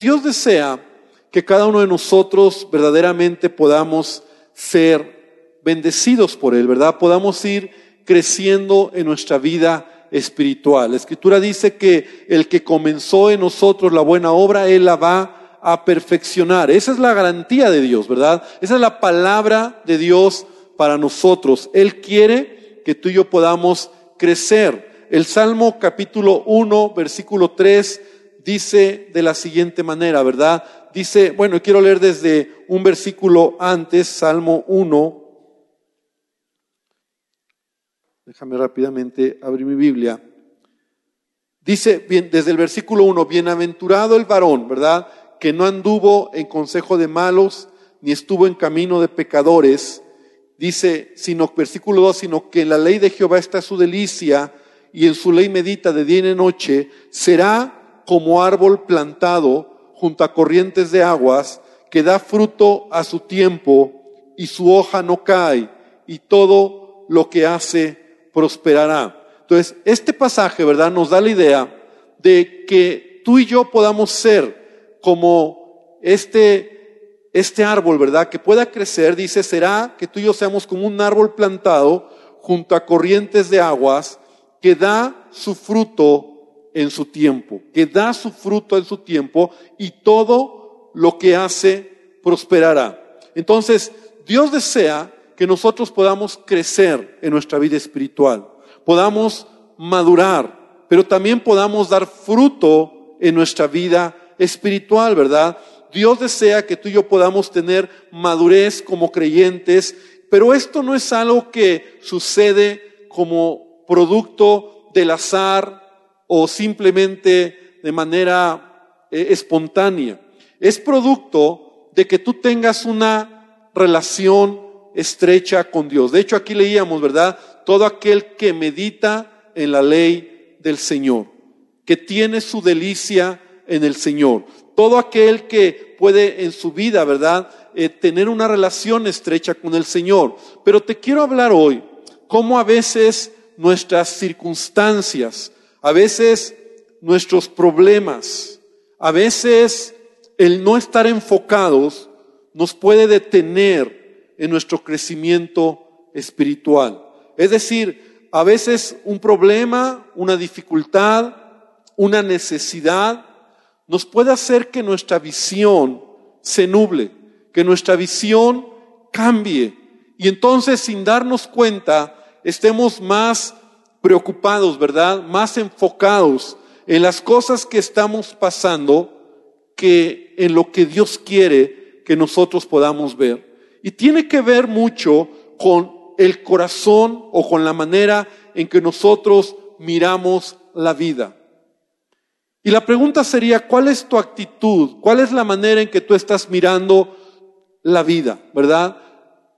Dios desea que cada uno de nosotros verdaderamente podamos ser bendecidos por Él, ¿verdad? Podamos ir creciendo en nuestra vida espiritual. La Escritura dice que el que comenzó en nosotros la buena obra, Él la va a perfeccionar. Esa es la garantía de Dios, ¿verdad? Esa es la palabra de Dios para nosotros. Él quiere que tú y yo podamos crecer. El Salmo capítulo 1, versículo 3 dice de la siguiente manera, ¿verdad? Dice, bueno, quiero leer desde un versículo antes, Salmo 1. Déjame rápidamente abrir mi Biblia. Dice bien, desde el versículo 1, bienaventurado el varón, ¿verdad? Que no anduvo en consejo de malos, ni estuvo en camino de pecadores. Dice, sino, versículo 2, sino que en la ley de Jehová está su delicia, y en su ley medita de día y de noche, será como árbol plantado junto a corrientes de aguas, que da fruto a su tiempo y su hoja no cae y todo lo que hace prosperará. Entonces, este pasaje, ¿verdad? Nos da la idea de que tú y yo podamos ser como este, este árbol, ¿verdad? Que pueda crecer, dice, será que tú y yo seamos como un árbol plantado junto a corrientes de aguas que da su fruto en su tiempo, que da su fruto en su tiempo y todo lo que hace prosperará. Entonces, Dios desea que nosotros podamos crecer en nuestra vida espiritual, podamos madurar, pero también podamos dar fruto en nuestra vida espiritual, ¿verdad? Dios desea que tú y yo podamos tener madurez como creyentes, pero esto no es algo que sucede como producto del azar, o simplemente de manera eh, espontánea. Es producto de que tú tengas una relación estrecha con Dios. De hecho, aquí leíamos, ¿verdad? Todo aquel que medita en la ley del Señor, que tiene su delicia en el Señor. Todo aquel que puede en su vida, ¿verdad? Eh, tener una relación estrecha con el Señor. Pero te quiero hablar hoy cómo a veces nuestras circunstancias, a veces nuestros problemas, a veces el no estar enfocados nos puede detener en nuestro crecimiento espiritual. Es decir, a veces un problema, una dificultad, una necesidad, nos puede hacer que nuestra visión se nuble, que nuestra visión cambie. Y entonces, sin darnos cuenta, estemos más preocupados, ¿verdad? Más enfocados en las cosas que estamos pasando que en lo que Dios quiere que nosotros podamos ver. Y tiene que ver mucho con el corazón o con la manera en que nosotros miramos la vida. Y la pregunta sería, ¿cuál es tu actitud? ¿Cuál es la manera en que tú estás mirando la vida? ¿Verdad?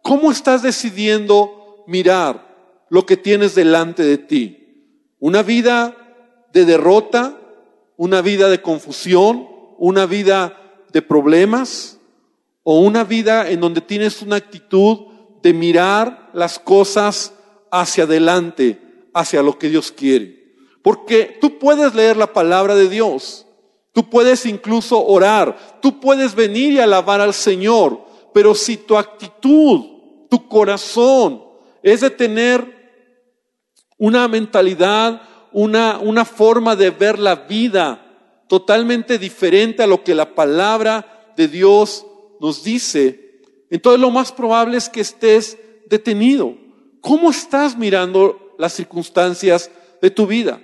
¿Cómo estás decidiendo mirar? Lo que tienes delante de ti. Una vida de derrota, una vida de confusión, una vida de problemas o una vida en donde tienes una actitud de mirar las cosas hacia adelante, hacia lo que Dios quiere. Porque tú puedes leer la palabra de Dios, tú puedes incluso orar, tú puedes venir y alabar al Señor, pero si tu actitud, tu corazón es de tener una mentalidad, una, una forma de ver la vida totalmente diferente a lo que la palabra de Dios nos dice, entonces lo más probable es que estés detenido. ¿Cómo estás mirando las circunstancias de tu vida?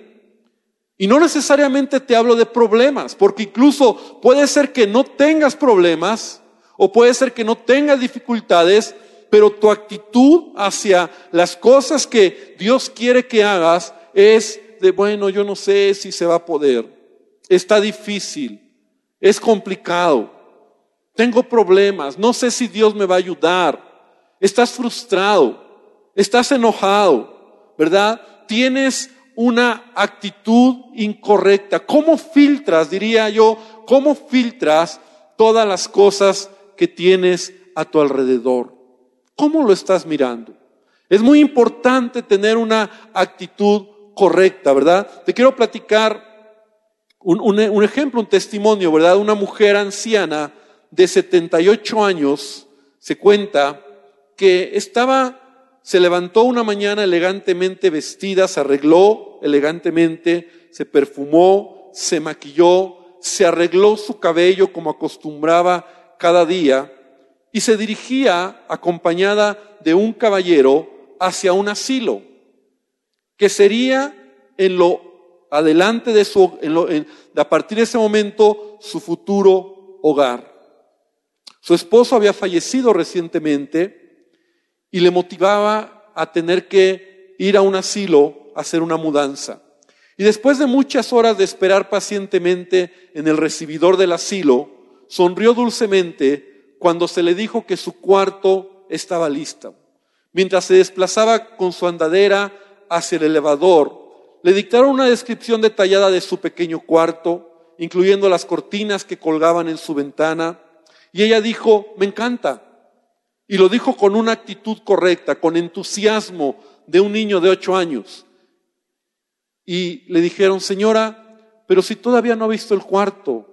Y no necesariamente te hablo de problemas, porque incluso puede ser que no tengas problemas o puede ser que no tengas dificultades, pero tu actitud hacia las cosas que Dios quiere que hagas es de, bueno, yo no sé si se va a poder, está difícil, es complicado, tengo problemas, no sé si Dios me va a ayudar, estás frustrado, estás enojado, ¿verdad? Tienes una actitud incorrecta. ¿Cómo filtras, diría yo, cómo filtras todas las cosas que tienes a tu alrededor? ¿Cómo lo estás mirando? Es muy importante tener una actitud correcta, ¿verdad? Te quiero platicar Un, ejemplo, un testimonio, ¿verdad? Una mujer anciana de 78 años se cuenta que estaba, se levantó una mañana elegantemente vestida, se arregló elegantemente, se perfumó, se maquilló, se arregló su cabello como acostumbraba cada día y se dirigía acompañada de un caballero hacia un asilo, que sería en lo adelante de su, a partir de ese momento, su futuro hogar. Su esposo había fallecido recientemente y le motivaba a tener que ir a un asilo a hacer una mudanza. Y después de muchas horas de esperar pacientemente en el recibidor del asilo, sonrió dulcemente cuando se le dijo que su cuarto estaba listo. Mientras se desplazaba con su andadera hacia el elevador, le dictaron una descripción detallada de su pequeño cuarto, incluyendo las cortinas que colgaban en su ventana, y ella dijo, me encanta. Y lo dijo con una actitud correcta, con entusiasmo de un niño de ocho años. Y le dijeron, señora, pero si todavía no ha visto el cuarto,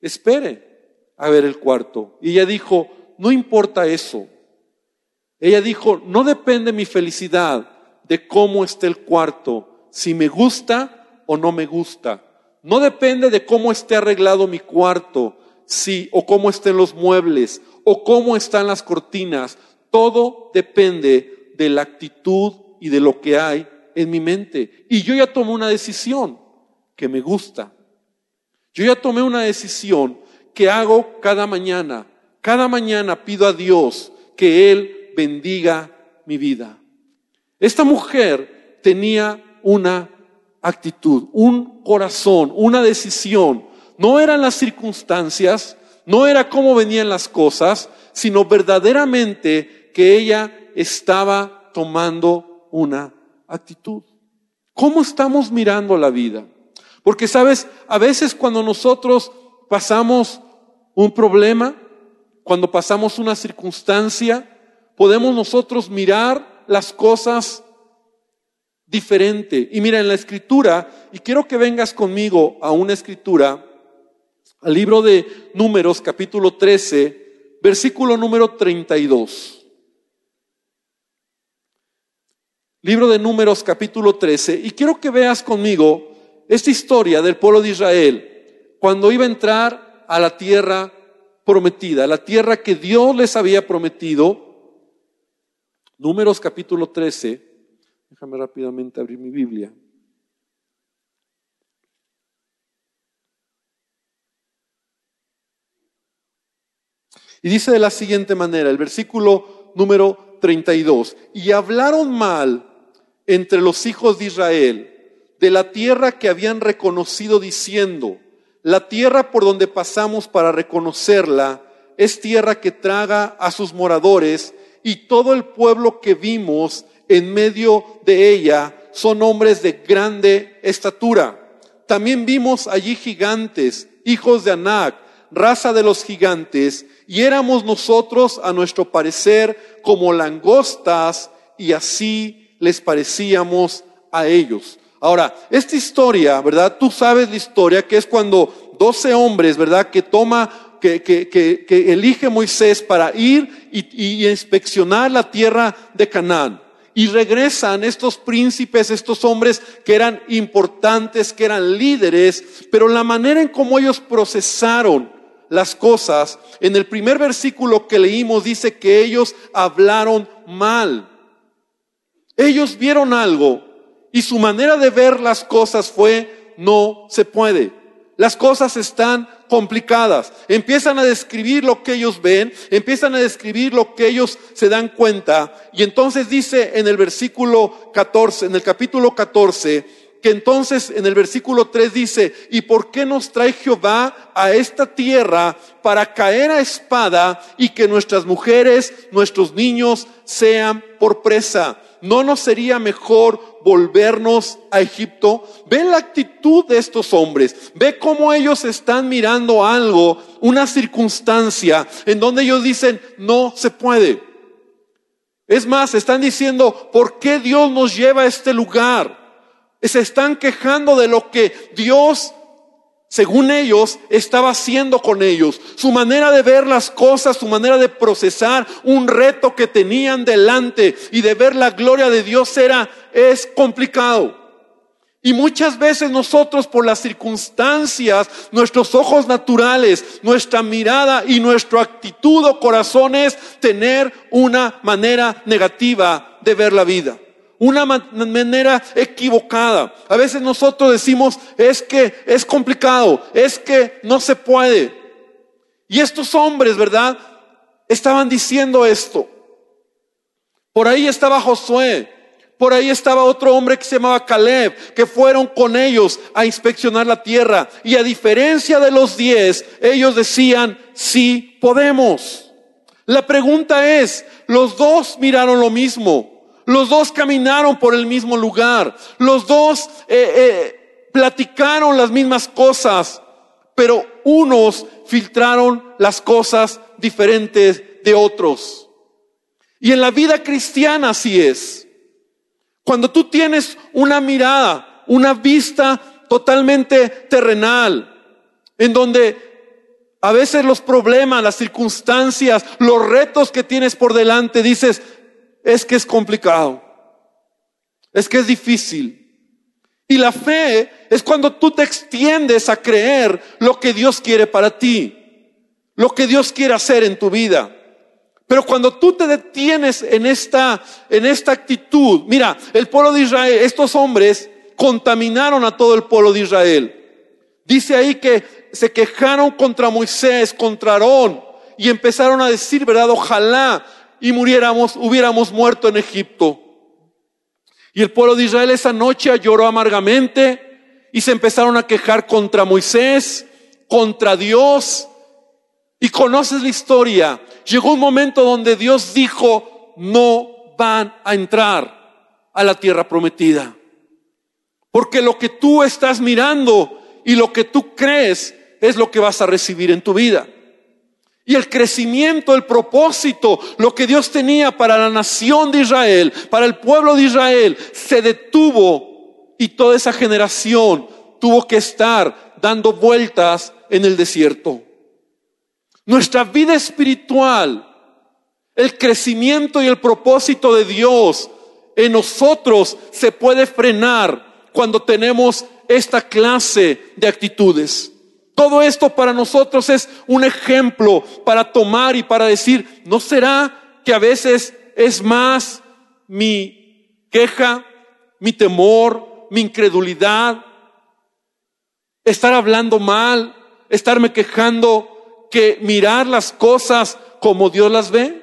espere a ver el cuarto. Y ella dijo, no importa eso. Ella dijo, no depende mi felicidad de cómo esté el cuarto, si me gusta o no me gusta. No depende de cómo esté arreglado mi cuarto, si o cómo estén los muebles o cómo están las cortinas. Todo depende de la actitud y de lo que hay en mi mente. Y yo ya tomé una decisión que me gusta. Yo ya tomé una decisión que hago cada mañana. Cada mañana pido a Dios que Él bendiga mi vida. Esta mujer tenía una actitud, un corazón, una decisión. No eran las circunstancias, no era cómo venían las cosas, sino verdaderamente que ella estaba tomando una actitud. ¿Cómo estamos mirando la vida? Porque sabes, a veces cuando nosotros pasamos un problema, cuando pasamos una circunstancia, podemos nosotros mirar las cosas diferente. Y mira, en la escritura, y quiero que vengas conmigo a una escritura, al libro de Números, capítulo 13, versículo número 32. Libro de Números, capítulo 13, y quiero que veas conmigo esta historia del pueblo de Israel, cuando iba a entrar a la tierra prometida, la tierra que Dios les había prometido. Números capítulo 13, Déjame rápidamente abrir mi Biblia. Y dice de la siguiente manera, el versículo número 32, y hablaron mal entre los hijos de Israel de la tierra que habían reconocido diciendo, la tierra por donde pasamos para reconocerla es tierra que traga a sus moradores y todo el pueblo que vimos en medio de ella son hombres de grande estatura. También vimos allí gigantes, hijos de Anac, raza de los gigantes, y éramos nosotros, a nuestro parecer, como langostas, y así les parecíamos a ellos. Ahora, esta historia, ¿verdad? Tú sabes la historia, que es cuando doce hombres, ¿verdad? Que toma, que, que, que, elige Moisés para ir y, y inspeccionar la tierra de Canaán. Y regresan estos príncipes, estos hombres que eran importantes, que eran líderes, pero la manera en cómo ellos procesaron las cosas, en el primer versículo que leímos dice que ellos hablaron mal. Ellos vieron algo y su manera de ver las cosas fue no se puede. Las cosas están complicadas. Empiezan a describir lo que ellos ven, empiezan a describir lo que ellos se dan cuenta. Y entonces dice en el versículo 14, en el capítulo 14, que entonces en el versículo 3 dice, ¿y por qué nos trae Jehová a esta tierra para caer a espada y que nuestras mujeres, nuestros niños sean por presa? ¿No nos sería mejor volvernos a Egipto? Ve la actitud de estos hombres. Ve cómo ellos están mirando algo, una circunstancia en donde ellos dicen, no se puede. Es más, están diciendo, ¿por qué Dios nos lleva a este lugar? Se están quejando de lo que Dios según ellos, estaba haciendo con ellos. Su manera de ver las cosas, su manera de procesar un reto que tenían delante y de ver la gloria de Dios era, es complicado. Y muchas veces nosotros por las circunstancias, nuestros ojos naturales, nuestra mirada y nuestra actitud o corazón es tener una manera negativa de ver la vida una manera equivocada. A veces nosotros decimos, es que es complicado, es que no se puede. Y estos hombres, ¿verdad? Estaban diciendo esto. Por ahí estaba Josué, por ahí estaba otro hombre que se llamaba Caleb, que fueron con ellos a inspeccionar la tierra. Y a diferencia de los diez, ellos decían, sí podemos. La pregunta es, los dos miraron lo mismo. Los dos caminaron por el mismo lugar. Los dos eh, eh, platicaron las mismas cosas, pero unos filtraron las cosas diferentes de otros. Y en la vida cristiana así es. Cuando tú tienes una mirada, una vista totalmente terrenal, en donde a veces los problemas, las circunstancias, los retos que tienes por delante, dices, es que es complicado, es que es difícil. Y la fe es cuando tú te extiendes a creer lo que Dios quiere para ti, lo que Dios quiere hacer en tu vida. Pero cuando tú te detienes en esta, en esta actitud, mira, el pueblo de Israel, estos hombres contaminaron a todo el pueblo de Israel. Dice ahí que se quejaron contra Moisés, contra Aarón, y empezaron a decir, ¿verdad? Ojalá y muriéramos, hubiéramos muerto en Egipto. Y el pueblo de Israel esa noche lloró amargamente y se empezaron a quejar contra Moisés, contra Dios. Y conoces la historia. Llegó un momento donde Dios dijo, no van a entrar a la tierra prometida. Porque lo que tú estás mirando y lo que tú crees es lo que vas a recibir en tu vida. Y el crecimiento, el propósito, lo que Dios tenía para la nación de Israel, para el pueblo de Israel, se detuvo y toda esa generación tuvo que estar dando vueltas en el desierto. Nuestra vida espiritual, el crecimiento y el propósito de Dios en nosotros se puede frenar cuando tenemos esta clase de actitudes. Todo esto para nosotros es un ejemplo para tomar y para decir, ¿no será que a veces es más mi queja, mi temor, mi incredulidad, estar hablando mal, estarme quejando, que mirar las cosas como Dios las ve?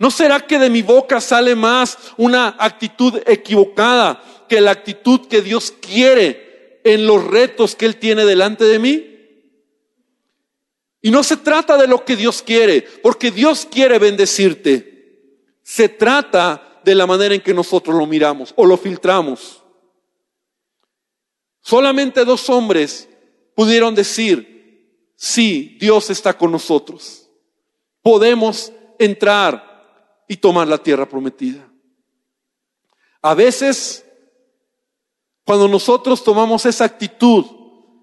¿No será que de mi boca sale más una actitud equivocada que la actitud que Dios quiere en los retos que Él tiene delante de mí? Y no se trata de lo que Dios quiere, porque Dios quiere bendecirte. Se trata de la manera en que nosotros lo miramos o lo filtramos. Solamente dos hombres pudieron decir, sí, Dios está con nosotros. Podemos entrar y tomar la tierra prometida. A veces, cuando nosotros tomamos esa actitud,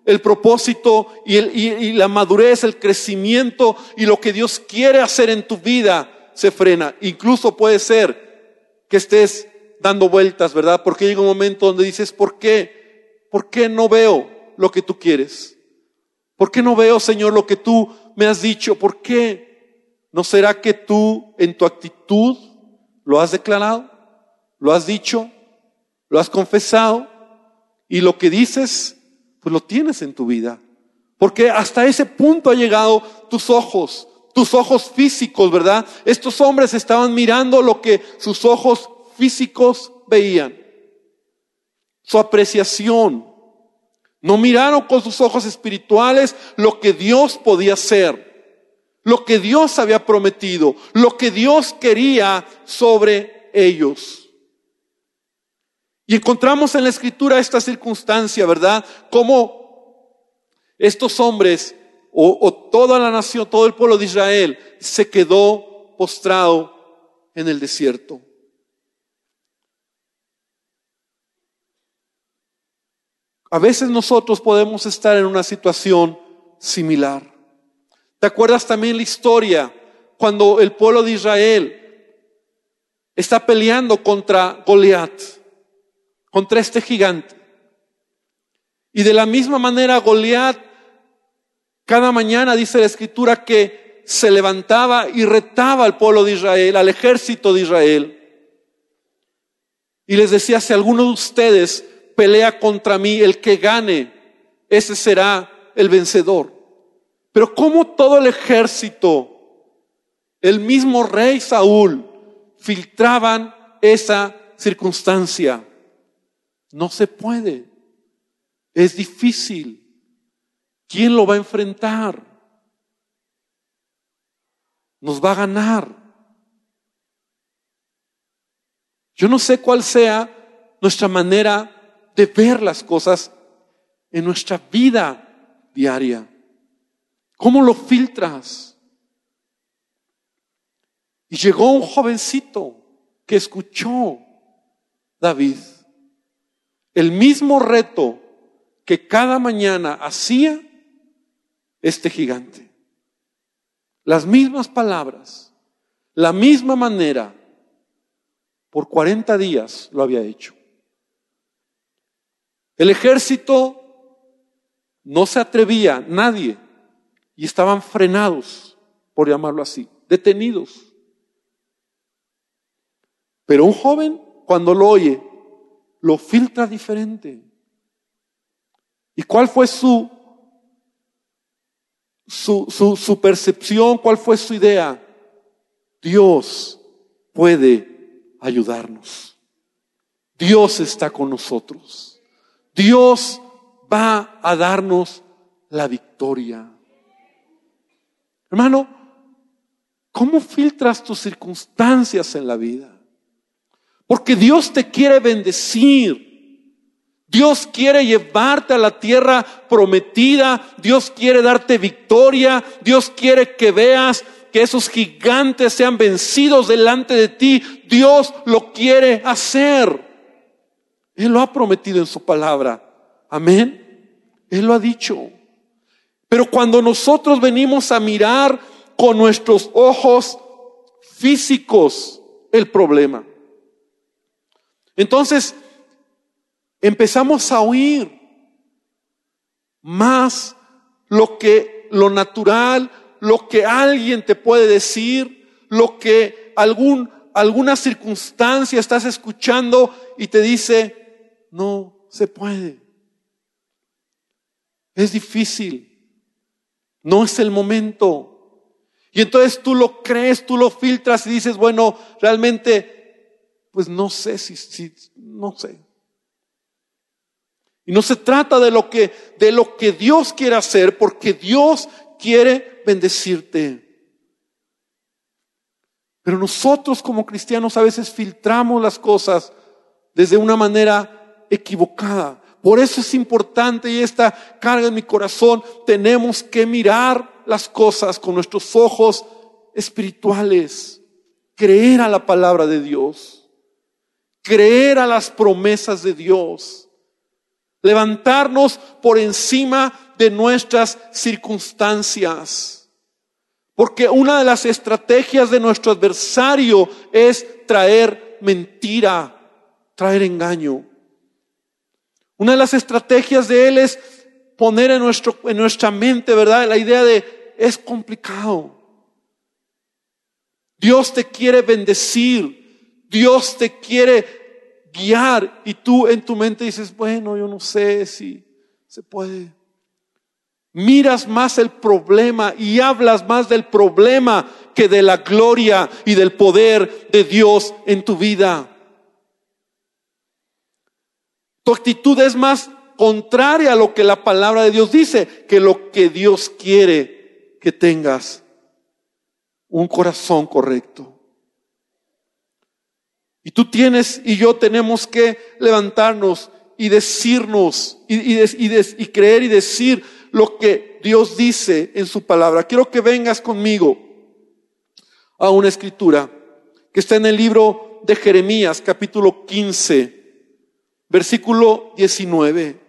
el propósito y, el, y, la madurez, el crecimiento y lo que Dios quiere hacer en tu vida se frena. Incluso puede ser que estés dando vueltas, ¿verdad? Porque llega un momento donde dices, ¿por qué? ¿Por qué no veo lo que tú quieres? ¿Por qué no veo, Señor, lo que tú me has dicho? ¿Por qué? ¿No será que tú en tu actitud lo has declarado? ¿Lo has dicho? ¿Lo has confesado? Y lo que dices pues lo tienes en tu vida. Porque hasta ese punto ha llegado tus ojos, tus ojos físicos, ¿verdad? Estos hombres estaban mirando lo que sus ojos físicos veían. Su apreciación. No miraron con sus ojos espirituales lo que Dios podía hacer, lo que Dios había prometido, lo que Dios quería sobre ellos. Y encontramos en la escritura esta circunstancia, ¿verdad? Como estos hombres o, toda la nación, todo el pueblo de Israel se quedó postrado en el desierto. A veces nosotros podemos estar en una situación similar. ¿Te acuerdas también la historia cuando el pueblo de Israel está peleando contra Goliat, contra este gigante? Y de la misma manera Goliat cada mañana dice la escritura que se levantaba y retaba al pueblo de Israel, al ejército de Israel. Y les decía, si alguno de ustedes pelea contra mí, el que gane, ese será el vencedor. Pero como todo el ejército, el mismo rey Saúl, filtraban esa circunstancia. No se puede. Es difícil. ¿Quién lo va a enfrentar? Nos va a ganar. Yo no sé cuál sea nuestra manera de ver las cosas en nuestra vida diaria. ¿Cómo lo filtras? Y llegó un jovencito que escuchó David el mismo reto que cada mañana hacía este gigante. Las mismas palabras, la misma manera por 40 días lo había hecho. El ejército no se atrevía, nadie, y estaban frenados, por llamarlo así, detenidos. Pero un joven, cuando lo oye, lo filtra diferente. ¿Y cuál fue su, su, su, su percepción? ¿Cuál fue su idea? Dios puede ayudarnos. Dios está con nosotros. Dios va a darnos la victoria. Hermano, ¿cómo filtras tus circunstancias en la vida? Porque Dios te quiere bendecir. Dios quiere llevarte a la tierra prometida. Dios quiere darte victoria. Dios quiere que veas que esos gigantes sean vencidos delante de ti. Dios lo quiere hacer. Él lo ha prometido en su palabra. Amén. Él lo ha dicho. Pero cuando nosotros venimos a mirar con nuestros ojos físicos el problema, entonces empezamos a oír más lo que lo natural, lo que alguien te puede decir, lo que algún, alguna circunstancia estás escuchando y te dice, no se puede. Es difícil. No es el momento. Y entonces tú lo crees, tú lo filtras y dices, bueno, realmente, pues no sé si, no sé. Y no se trata de lo que, de lo que Dios quiere hacer, porque Dios quiere bendecirte. Pero nosotros como cristianos a veces filtramos las cosas desde una manera equivocada. Por eso es importante y esta carga en mi corazón, tenemos que mirar las cosas con nuestros ojos espirituales, creer a la palabra de Dios, creer a las promesas de Dios, levantarnos por encima de nuestras circunstancias. Porque una de las estrategias de nuestro adversario es traer mentira, traer engaño. Una de las estrategias de él es poner en, nuestro, en nuestra mente, ¿verdad? La idea de es complicado. Dios te quiere bendecir. Dios te quiere guiar. Y tú en tu mente dices, bueno, yo no sé si se puede miras más el problema y hablas más del problema que de la gloria y del poder de Dios en tu vida. Tu actitud es más contraria a lo que la palabra de Dios dice que lo que Dios quiere que tengas. Un corazón correcto. Y tú tienes y yo tenemos que levantarnos y decirnos y, creer y decir lo que Dios dice en su palabra. Quiero que vengas conmigo a una escritura que está en el libro de Jeremías, capítulo 15, versículo 19.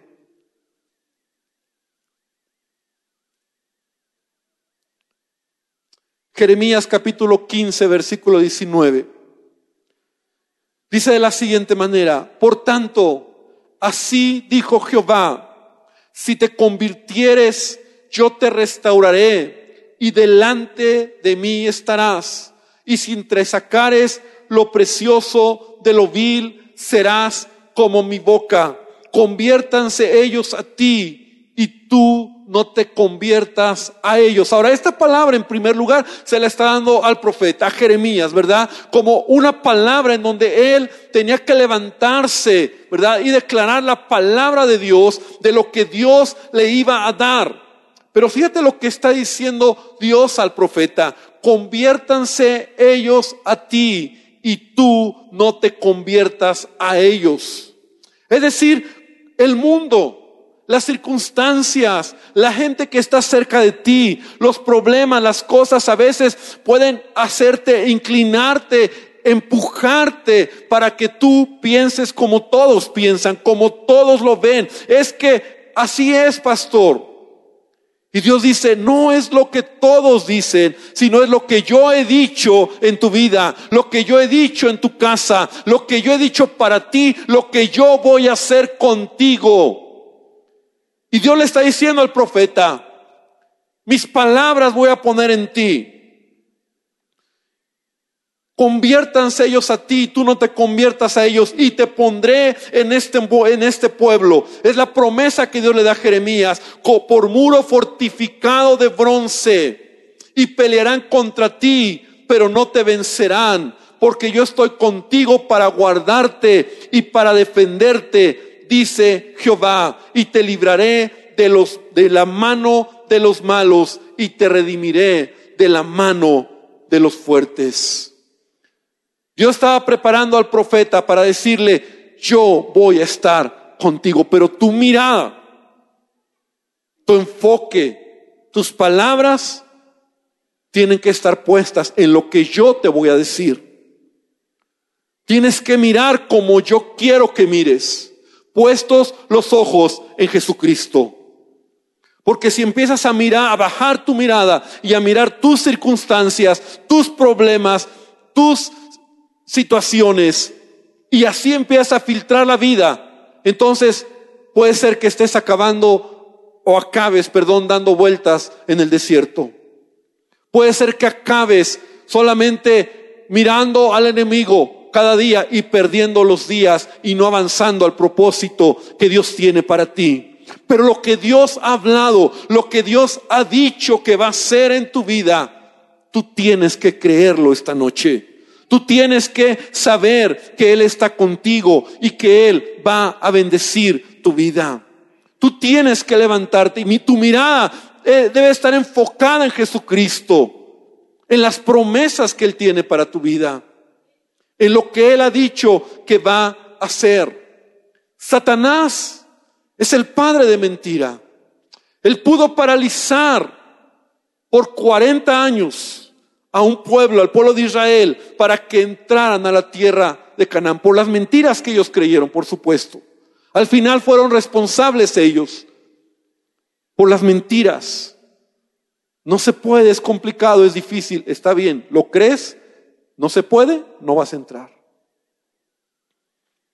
Jeremías capítulo 15, versículo 19. Dice de la siguiente manera, por tanto, así dijo Jehová, si te convirtieres, yo te restauraré y delante de mí estarás. Y si entresacares lo precioso de lo vil, serás como mi boca. Conviértanse ellos a ti y tú no te conviertas a ellos. Ahora, esta palabra en primer lugar se la está dando al profeta, a Jeremías, ¿verdad? Como una palabra en donde él tenía que levantarse, ¿verdad? Y declarar la palabra de Dios, de lo que Dios le iba a dar. Pero fíjate lo que está diciendo Dios al profeta, conviértanse ellos a ti y tú no te conviertas a ellos. Es decir, el mundo, las circunstancias, la gente que está cerca de ti, los problemas, las cosas a veces pueden hacerte inclinarte, empujarte para que tú pienses como todos piensan, como todos lo ven. Es que así es, pastor. Y Dios dice, no es lo que todos dicen, sino es lo que yo he dicho en tu vida, lo que yo he dicho en tu casa, lo que yo he dicho para ti, lo que yo voy a hacer contigo. Y Dios le está diciendo al profeta, mis palabras voy a poner en ti. Conviértanse ellos a ti, tú no te conviertas a ellos y te pondré en este, en este pueblo. Es la promesa que Dios le da a Jeremías, por muro fortificado de bronce y pelearán contra ti, pero no te vencerán, porque yo estoy contigo para guardarte y para defenderte dice Jehová, y te libraré de los de la mano de los malos y te redimiré de la mano de los fuertes. Dios estaba preparando al profeta para decirle, yo voy a estar contigo, pero tu mirada, tu enfoque, tus palabras tienen que estar puestas en lo que yo te voy a decir. Tienes que mirar como yo quiero que mires puestos los ojos en Jesucristo. Porque si empiezas a mirar, a bajar tu mirada y a mirar tus circunstancias, tus problemas, tus situaciones, y así empiezas a filtrar la vida, entonces puede ser que estés acabando o acabes, perdón, dando vueltas en el desierto. Puede ser que acabes solamente mirando al enemigo, cada día y perdiendo los días y no avanzando al propósito que Dios tiene para ti. Pero lo que Dios ha hablado, lo que Dios ha dicho que va a ser en tu vida, tú tienes que creerlo esta noche. Tú tienes que saber que Él está contigo y que Él va a bendecir tu vida. Tú tienes que levantarte y tu mirada eh, debe estar enfocada en Jesucristo, en las promesas que Él tiene para tu vida en lo que Él ha dicho que va a hacer. Satanás es el padre de mentira. Él pudo paralizar por 40 años a un pueblo, al pueblo de Israel, para que entraran a la tierra de Canaán, por las mentiras que ellos creyeron, por supuesto. Al final fueron responsables ellos por las mentiras. No se puede, es complicado, es difícil, está bien, ¿lo crees? No se puede, no vas a entrar.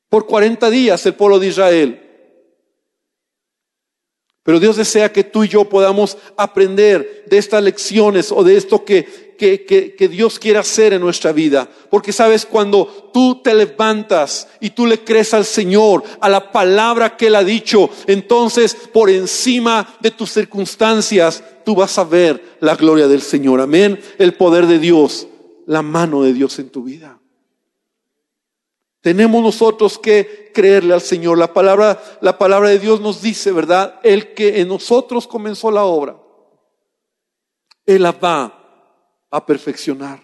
Por 40 días el pueblo de Israel. Pero Dios desea que tú y yo podamos aprender de estas lecciones o de esto que, que, que, Dios quiere hacer en nuestra vida. Porque sabes, cuando tú te levantas y tú le crees al Señor, a la palabra que Él ha dicho, entonces por encima de tus circunstancias, tú vas a ver la gloria del Señor. Amén. El poder de Dios la mano de Dios en tu vida. Tenemos nosotros que creerle al Señor. La palabra, la palabra de Dios nos dice, ¿verdad? El que en nosotros comenzó la obra, Él la va a perfeccionar.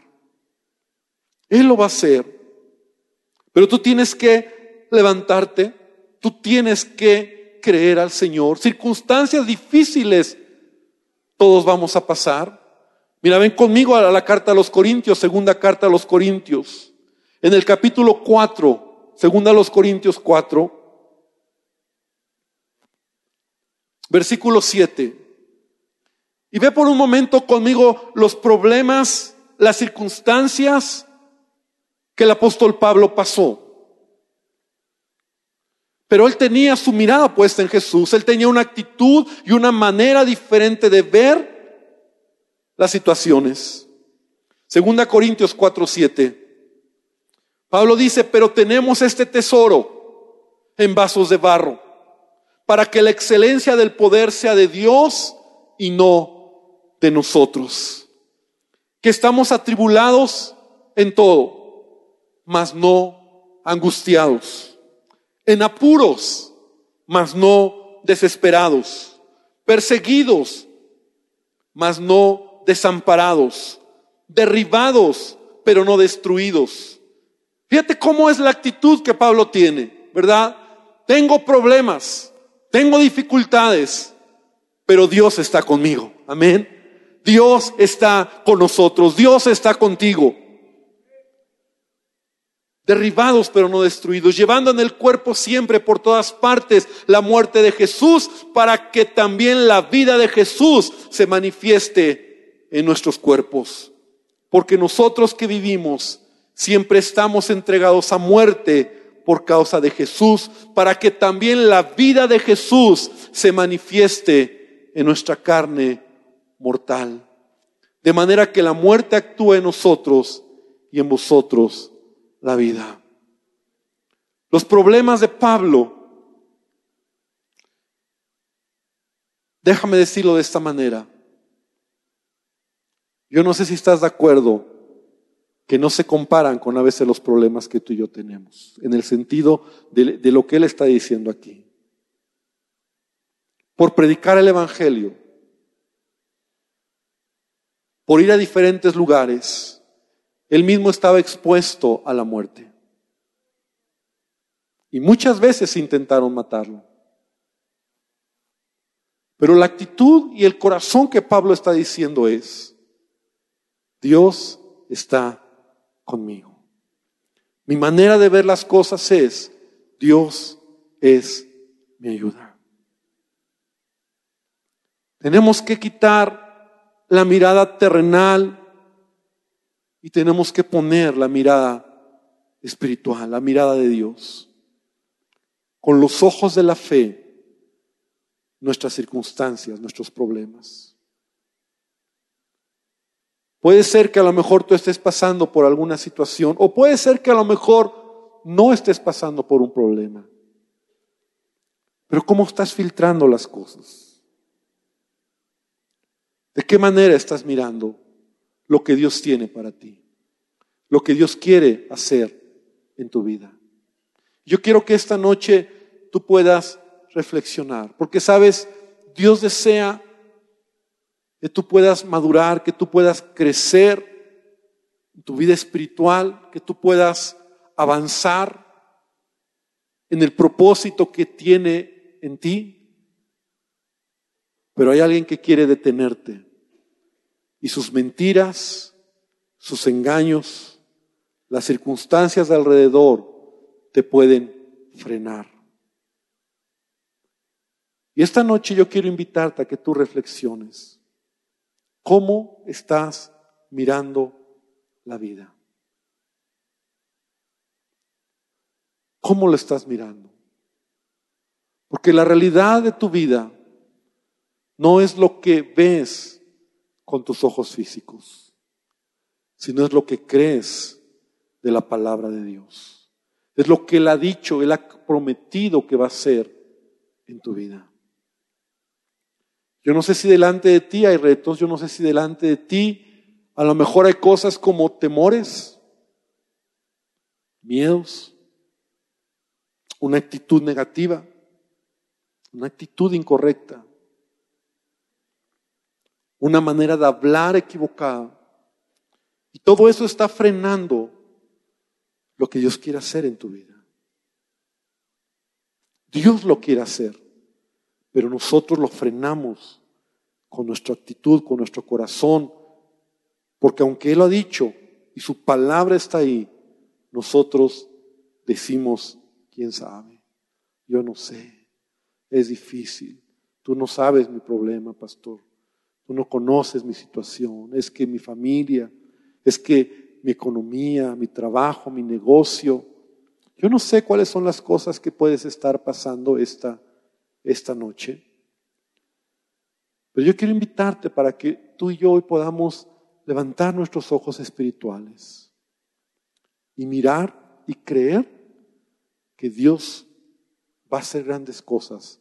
Él lo va a hacer. Pero tú tienes que levantarte, tú tienes que creer al Señor. Circunstancias difíciles todos vamos a pasar. Mira, ven conmigo a la carta a los Corintios, segunda carta a los Corintios. En el capítulo 4, segunda a los Corintios 4, versículo 7. Y ve por un momento conmigo los problemas, las circunstancias que el apóstol Pablo pasó. Pero él tenía su mirada puesta en Jesús, él tenía una actitud y una manera diferente de ver las situaciones. Segunda Corintios 4, 7. Pablo dice, pero tenemos este tesoro en vasos de barro, para que la excelencia del poder sea de Dios y no de nosotros. Que estamos atribulados en todo, mas no angustiados en apuros, mas no desesperados, perseguidos, mas no desamparados, derribados, pero no destruidos. Fíjate cómo es la actitud que Pablo tiene, ¿verdad? Tengo problemas, tengo dificultades, pero Dios está conmigo. Amén. Dios está con nosotros, Dios está contigo derribados pero no destruidos, llevando en el cuerpo siempre por todas partes la muerte de Jesús, para que también la vida de Jesús se manifieste en nuestros cuerpos. Porque nosotros que vivimos siempre estamos entregados a muerte por causa de Jesús, para que también la vida de Jesús se manifieste en nuestra carne mortal. De manera que la muerte actúe en nosotros y en vosotros la vida. Los problemas de Pablo, déjame decirlo de esta manera. Yo no sé si estás de acuerdo que no se comparan con a veces los problemas que tú y yo tenemos, en el sentido de, de lo que él está diciendo aquí. Por predicar el Evangelio, por ir a diferentes lugares, él mismo estaba expuesto a la muerte. Y muchas veces intentaron matarlo. Pero la actitud y el corazón que Pablo está diciendo es, Dios está conmigo. Mi manera de ver las cosas es, Dios es mi ayuda. Tenemos que quitar la mirada terrenal y tenemos que poner la mirada espiritual, la mirada de Dios. Con los ojos de la fe, nuestras circunstancias, nuestros problemas. Puede ser que a lo mejor tú estés pasando por alguna situación o puede ser que a lo mejor no estés pasando por un problema. Pero ¿cómo estás filtrando las cosas? ¿De qué manera estás mirando? lo que Dios tiene para ti, lo que Dios quiere hacer en tu vida. Yo quiero que esta noche tú puedas reflexionar, porque sabes, Dios desea que tú puedas madurar, que tú puedas crecer en tu vida espiritual, que tú puedas avanzar en el propósito que tiene en ti. Pero hay alguien que quiere detenerte y sus mentiras, sus engaños, las circunstancias de alrededor te pueden frenar. Y esta noche yo quiero invitarte a que tú reflexiones. ¿Cómo estás mirando la vida? ¿Cómo lo estás mirando? Porque la realidad de tu vida no es lo que ves con tus ojos físicos, sino es lo que crees de la palabra de Dios. Es lo que Él ha dicho, Él ha prometido que va a ser en tu vida. Yo no sé si delante de ti hay retos, yo no sé si delante de ti a lo mejor hay cosas como temores, miedos, una actitud negativa, una actitud incorrecta una manera de hablar equivocada. Y todo eso está frenando lo que Dios quiere hacer en tu vida. Dios lo quiere hacer, pero nosotros lo frenamos con nuestra actitud, con nuestro corazón, porque aunque Él ha dicho y su palabra está ahí, nosotros decimos, ¿quién sabe? Yo no sé, es difícil, tú no sabes mi problema, pastor. Tú no conoces mi situación, es que mi familia, es que mi economía, mi trabajo, mi negocio. Yo no sé cuáles son las cosas que puedes estar pasando esta, esta noche. Pero yo quiero invitarte para que tú y yo hoy podamos levantar nuestros ojos espirituales y mirar y creer que Dios va a hacer grandes cosas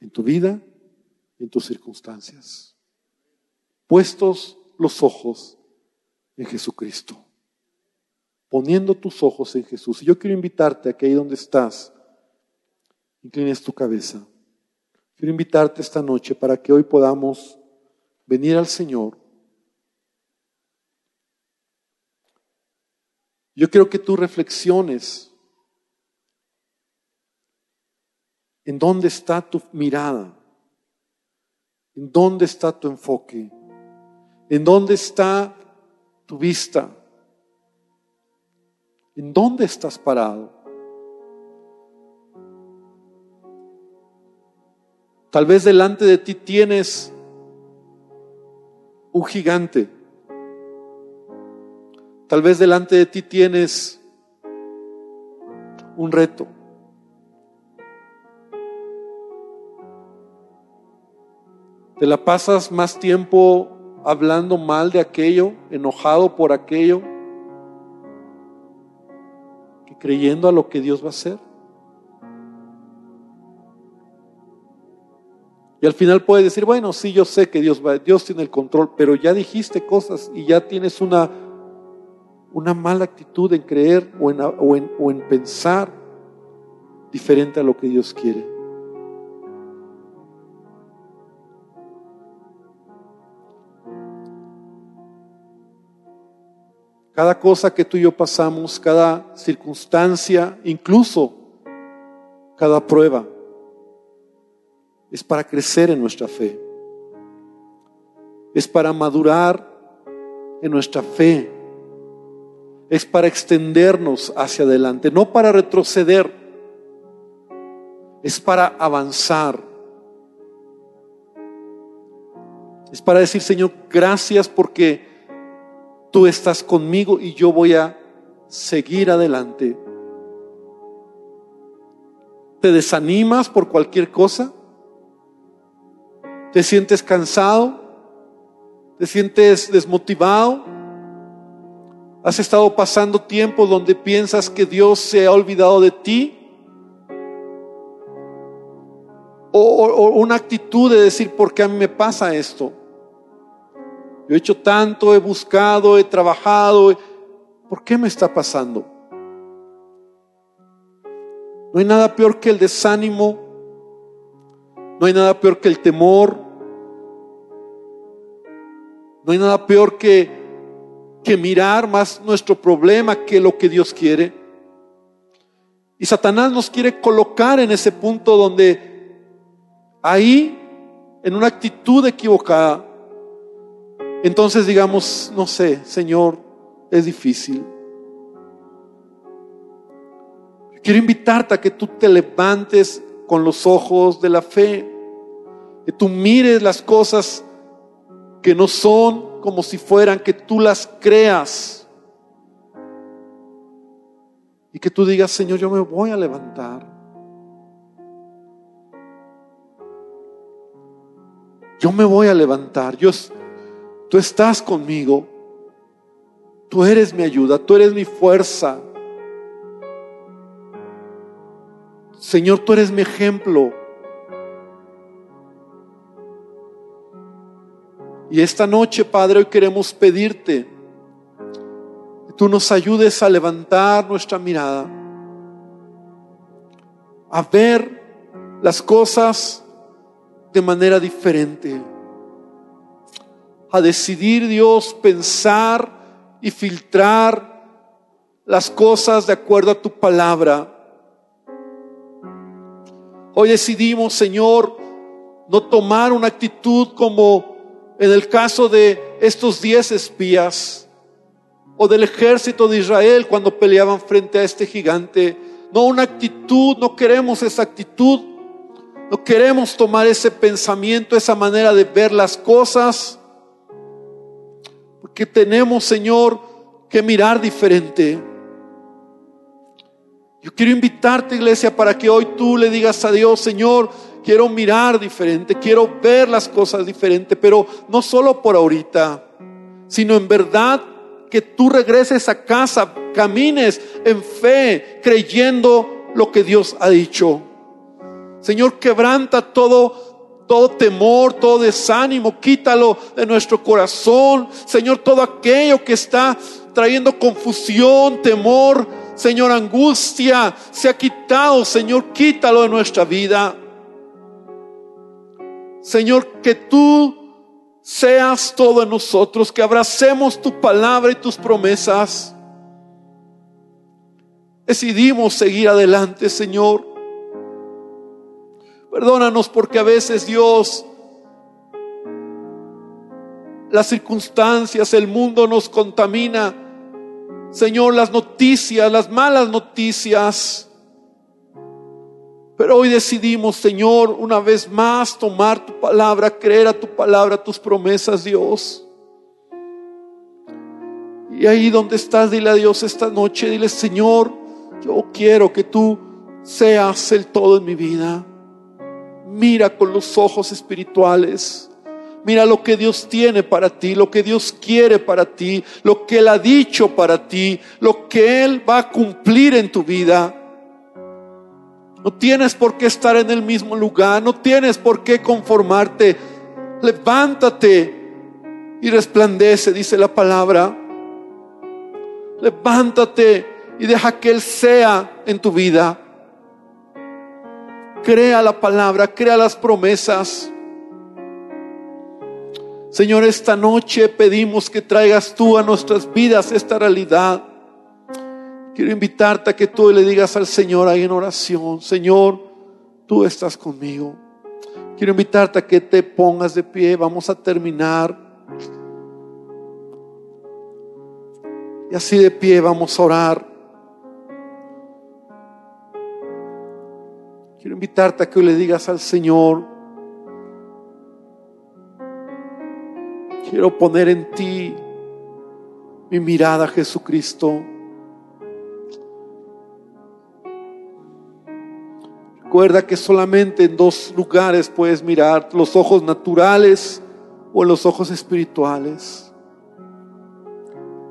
en tu vida, en tus circunstancias. Puestos los ojos en Jesucristo, poniendo tus ojos en Jesús. Y yo quiero invitarte a que ahí donde estás, inclines tu cabeza. Quiero invitarte esta noche para que hoy podamos venir al Señor. Yo quiero que tú reflexiones en dónde está tu mirada, en dónde está tu enfoque, en dónde está tu vista, en dónde estás parado. Tal vez delante de ti tienes un gigante. Tal vez delante de ti tienes un reto. Te la pasas más tiempo hablando mal de aquello, enojado por aquello, que creyendo a lo que Dios va a hacer. Y al final puedes decir, bueno, sí, yo sé que Dios, va, Dios tiene el control, pero ya dijiste cosas y ya tienes una, una mala actitud en creer o en, o, en, o en pensar diferente a lo que Dios quiere. Cada cosa que tú y yo pasamos, cada circunstancia, incluso cada prueba, es para crecer en nuestra fe. Es para madurar en nuestra fe. Es para extendernos hacia adelante, no para retroceder. Es para avanzar. Es para decir, Señor, gracias porque tú estás conmigo y yo voy a seguir adelante. ¿Te desanimas por cualquier cosa? ¿Te sientes cansado? ¿Te sientes desmotivado? ¿Has estado pasando tiempo donde piensas que Dios se ha olvidado de ti? O, una actitud de decir, ¿por qué a mí me pasa esto? Yo he hecho tanto, he buscado, he trabajado. ¿Por qué me está pasando? No hay nada peor que el desánimo no hay nada peor que el temor. No hay nada peor que, que mirar más nuestro problema que lo que Dios quiere. Y Satanás nos quiere colocar en ese punto donde ahí, en una actitud equivocada, entonces digamos, no sé, Señor, es difícil. Quiero invitarte a que tú te levantes con los ojos de la fe, que tú mires las cosas que no son como si fueran, que tú las creas. Y que tú digas, Señor, yo me voy a levantar. Yo me voy a levantar. Dios, tú estás conmigo. Tú eres mi ayuda, tú eres mi fuerza. Señor, tú eres mi ejemplo. Y esta noche, Padre, hoy queremos pedirte que tú nos ayudes a levantar nuestra mirada, a ver las cosas de manera diferente, a decidir, Dios, pensar y filtrar las cosas de acuerdo a tu palabra. Hoy decidimos, Señor, no tomar una actitud como en el caso de estos diez espías o del ejército de Israel cuando peleaban frente a este gigante. No una actitud, no queremos esa actitud No queremos tomar ese pensamiento, esa manera de ver las cosas, porque tenemos, Señor, que mirar diferente. Yo quiero invitarte, iglesia, para que hoy tú le digas a Dios, Señor, quiero mirar diferente, quiero ver las cosas diferente, pero no solo por ahorita, sino en verdad que tú regreses a casa, camines en fe, creyendo lo que Dios ha dicho. Señor, quebranta todo, todo temor, todo desánimo, quítalo de nuestro corazón. Señor, todo aquello que está trayendo confusión, temor, Señor, angustia, se ha quitado, Señor, quítalo de nuestra vida. Señor, que tú seas todo en nosotros, que abracemos tu palabra y tus promesas. Decidimos seguir adelante, Señor. Perdónanos porque a veces Dios, las circunstancias, el mundo nos contamina. Señor, las noticias, las malas noticias. Pero hoy decidimos, Señor, una vez más tomar tu palabra, creer a tu palabra, tus promesas, Dios. Y ahí donde estás, dile a Dios esta noche, dile, Señor, yo quiero que tú seas el todo en mi vida. Mira con los ojos espirituales. Mira lo que Dios tiene para ti, lo que Dios quiere para ti, lo que Él ha dicho para ti, lo que Él va a cumplir en tu vida. No tienes por qué estar en el mismo lugar, no tienes por qué conformarte. Levántate y resplandece, dice la palabra. Levántate y deja que Él sea en tu vida. Crea la palabra, crea las promesas. Señor, esta noche pedimos que traigas tú a nuestras vidas esta realidad. Quiero invitarte a que tú le digas al Señor ahí en oración, Señor, tú estás conmigo. Quiero invitarte a que te pongas de pie, vamos a terminar. Y así de pie vamos a orar. Quiero invitarte a que le digas al Señor, quiero poner en ti mi mirada, Jesucristo. Recuerda que solamente en dos lugares puedes mirar, los ojos naturales o los ojos espirituales.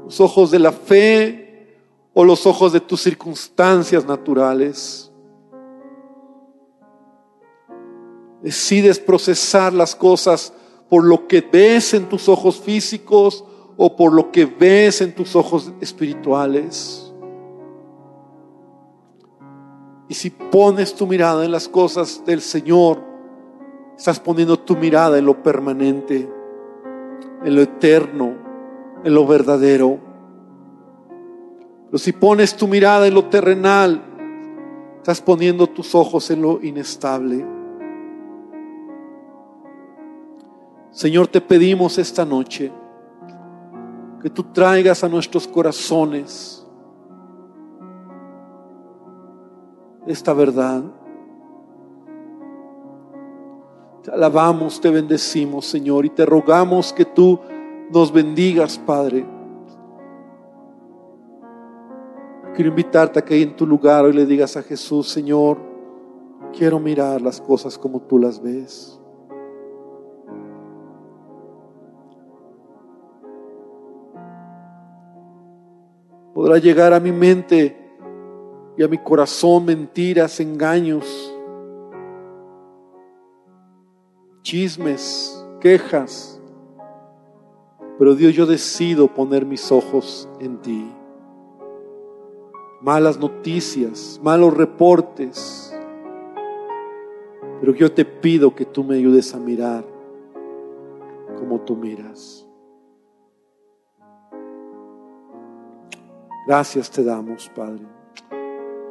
Los ojos de la fe o los ojos de tus circunstancias naturales. Decides procesar las cosas por lo que ves en tus ojos físicos o por lo que ves en tus ojos espirituales. Y si pones tu mirada en las cosas del Señor, estás poniendo tu mirada en lo permanente, en lo eterno, en lo verdadero. Pero si pones tu mirada en lo terrenal, estás poniendo tus ojos en lo inestable. Señor, te pedimos esta noche que tú traigas a nuestros corazones esta verdad. Te alabamos, te bendecimos, Señor, y te rogamos que tú nos bendigas, Padre. Quiero invitarte a que en tu lugar hoy le digas a Jesús, Señor, quiero mirar las cosas como tú las ves. Podrá llegar a mi mente y a mi corazón mentiras, engaños, chismes, quejas. Pero Dios, yo decido poner mis ojos en ti. Malas noticias, malos reportes. Pero yo te pido que tú me ayudes a mirar como tú miras. Gracias te damos, Padre.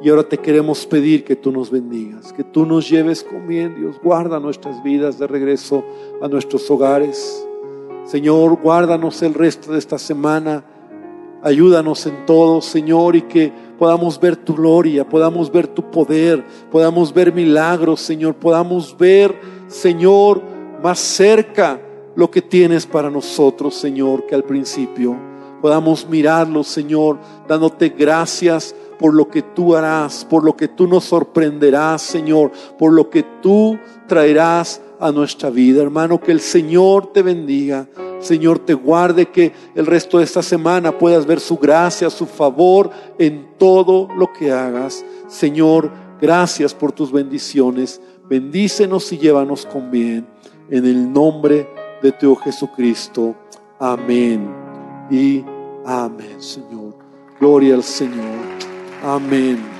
Y ahora te queremos pedir que tú nos bendigas, que tú nos lleves con bien, Dios. Guarda nuestras vidas de regreso a nuestros hogares. Señor, guárdanos el resto de esta semana. Ayúdanos en todo, Señor, y que podamos ver tu gloria, podamos ver tu poder, podamos ver milagros, Señor, podamos ver, Señor, más cerca lo que tienes para nosotros, Señor, que al principio. Podamos mirarlo, Señor, dándote gracias por lo que tú harás, por lo que tú nos sorprenderás, Señor, por lo que tú traerás a nuestra vida. Hermano, que el Señor te bendiga. Señor, te guarde que el resto de esta semana puedas ver su gracia, su favor en todo lo que hagas. Señor, gracias por tus bendiciones. Bendícenos y llévanos con bien. En el nombre de tu Jesucristo. Amén. Y amén, Señor. Gloria al Señor. Amén.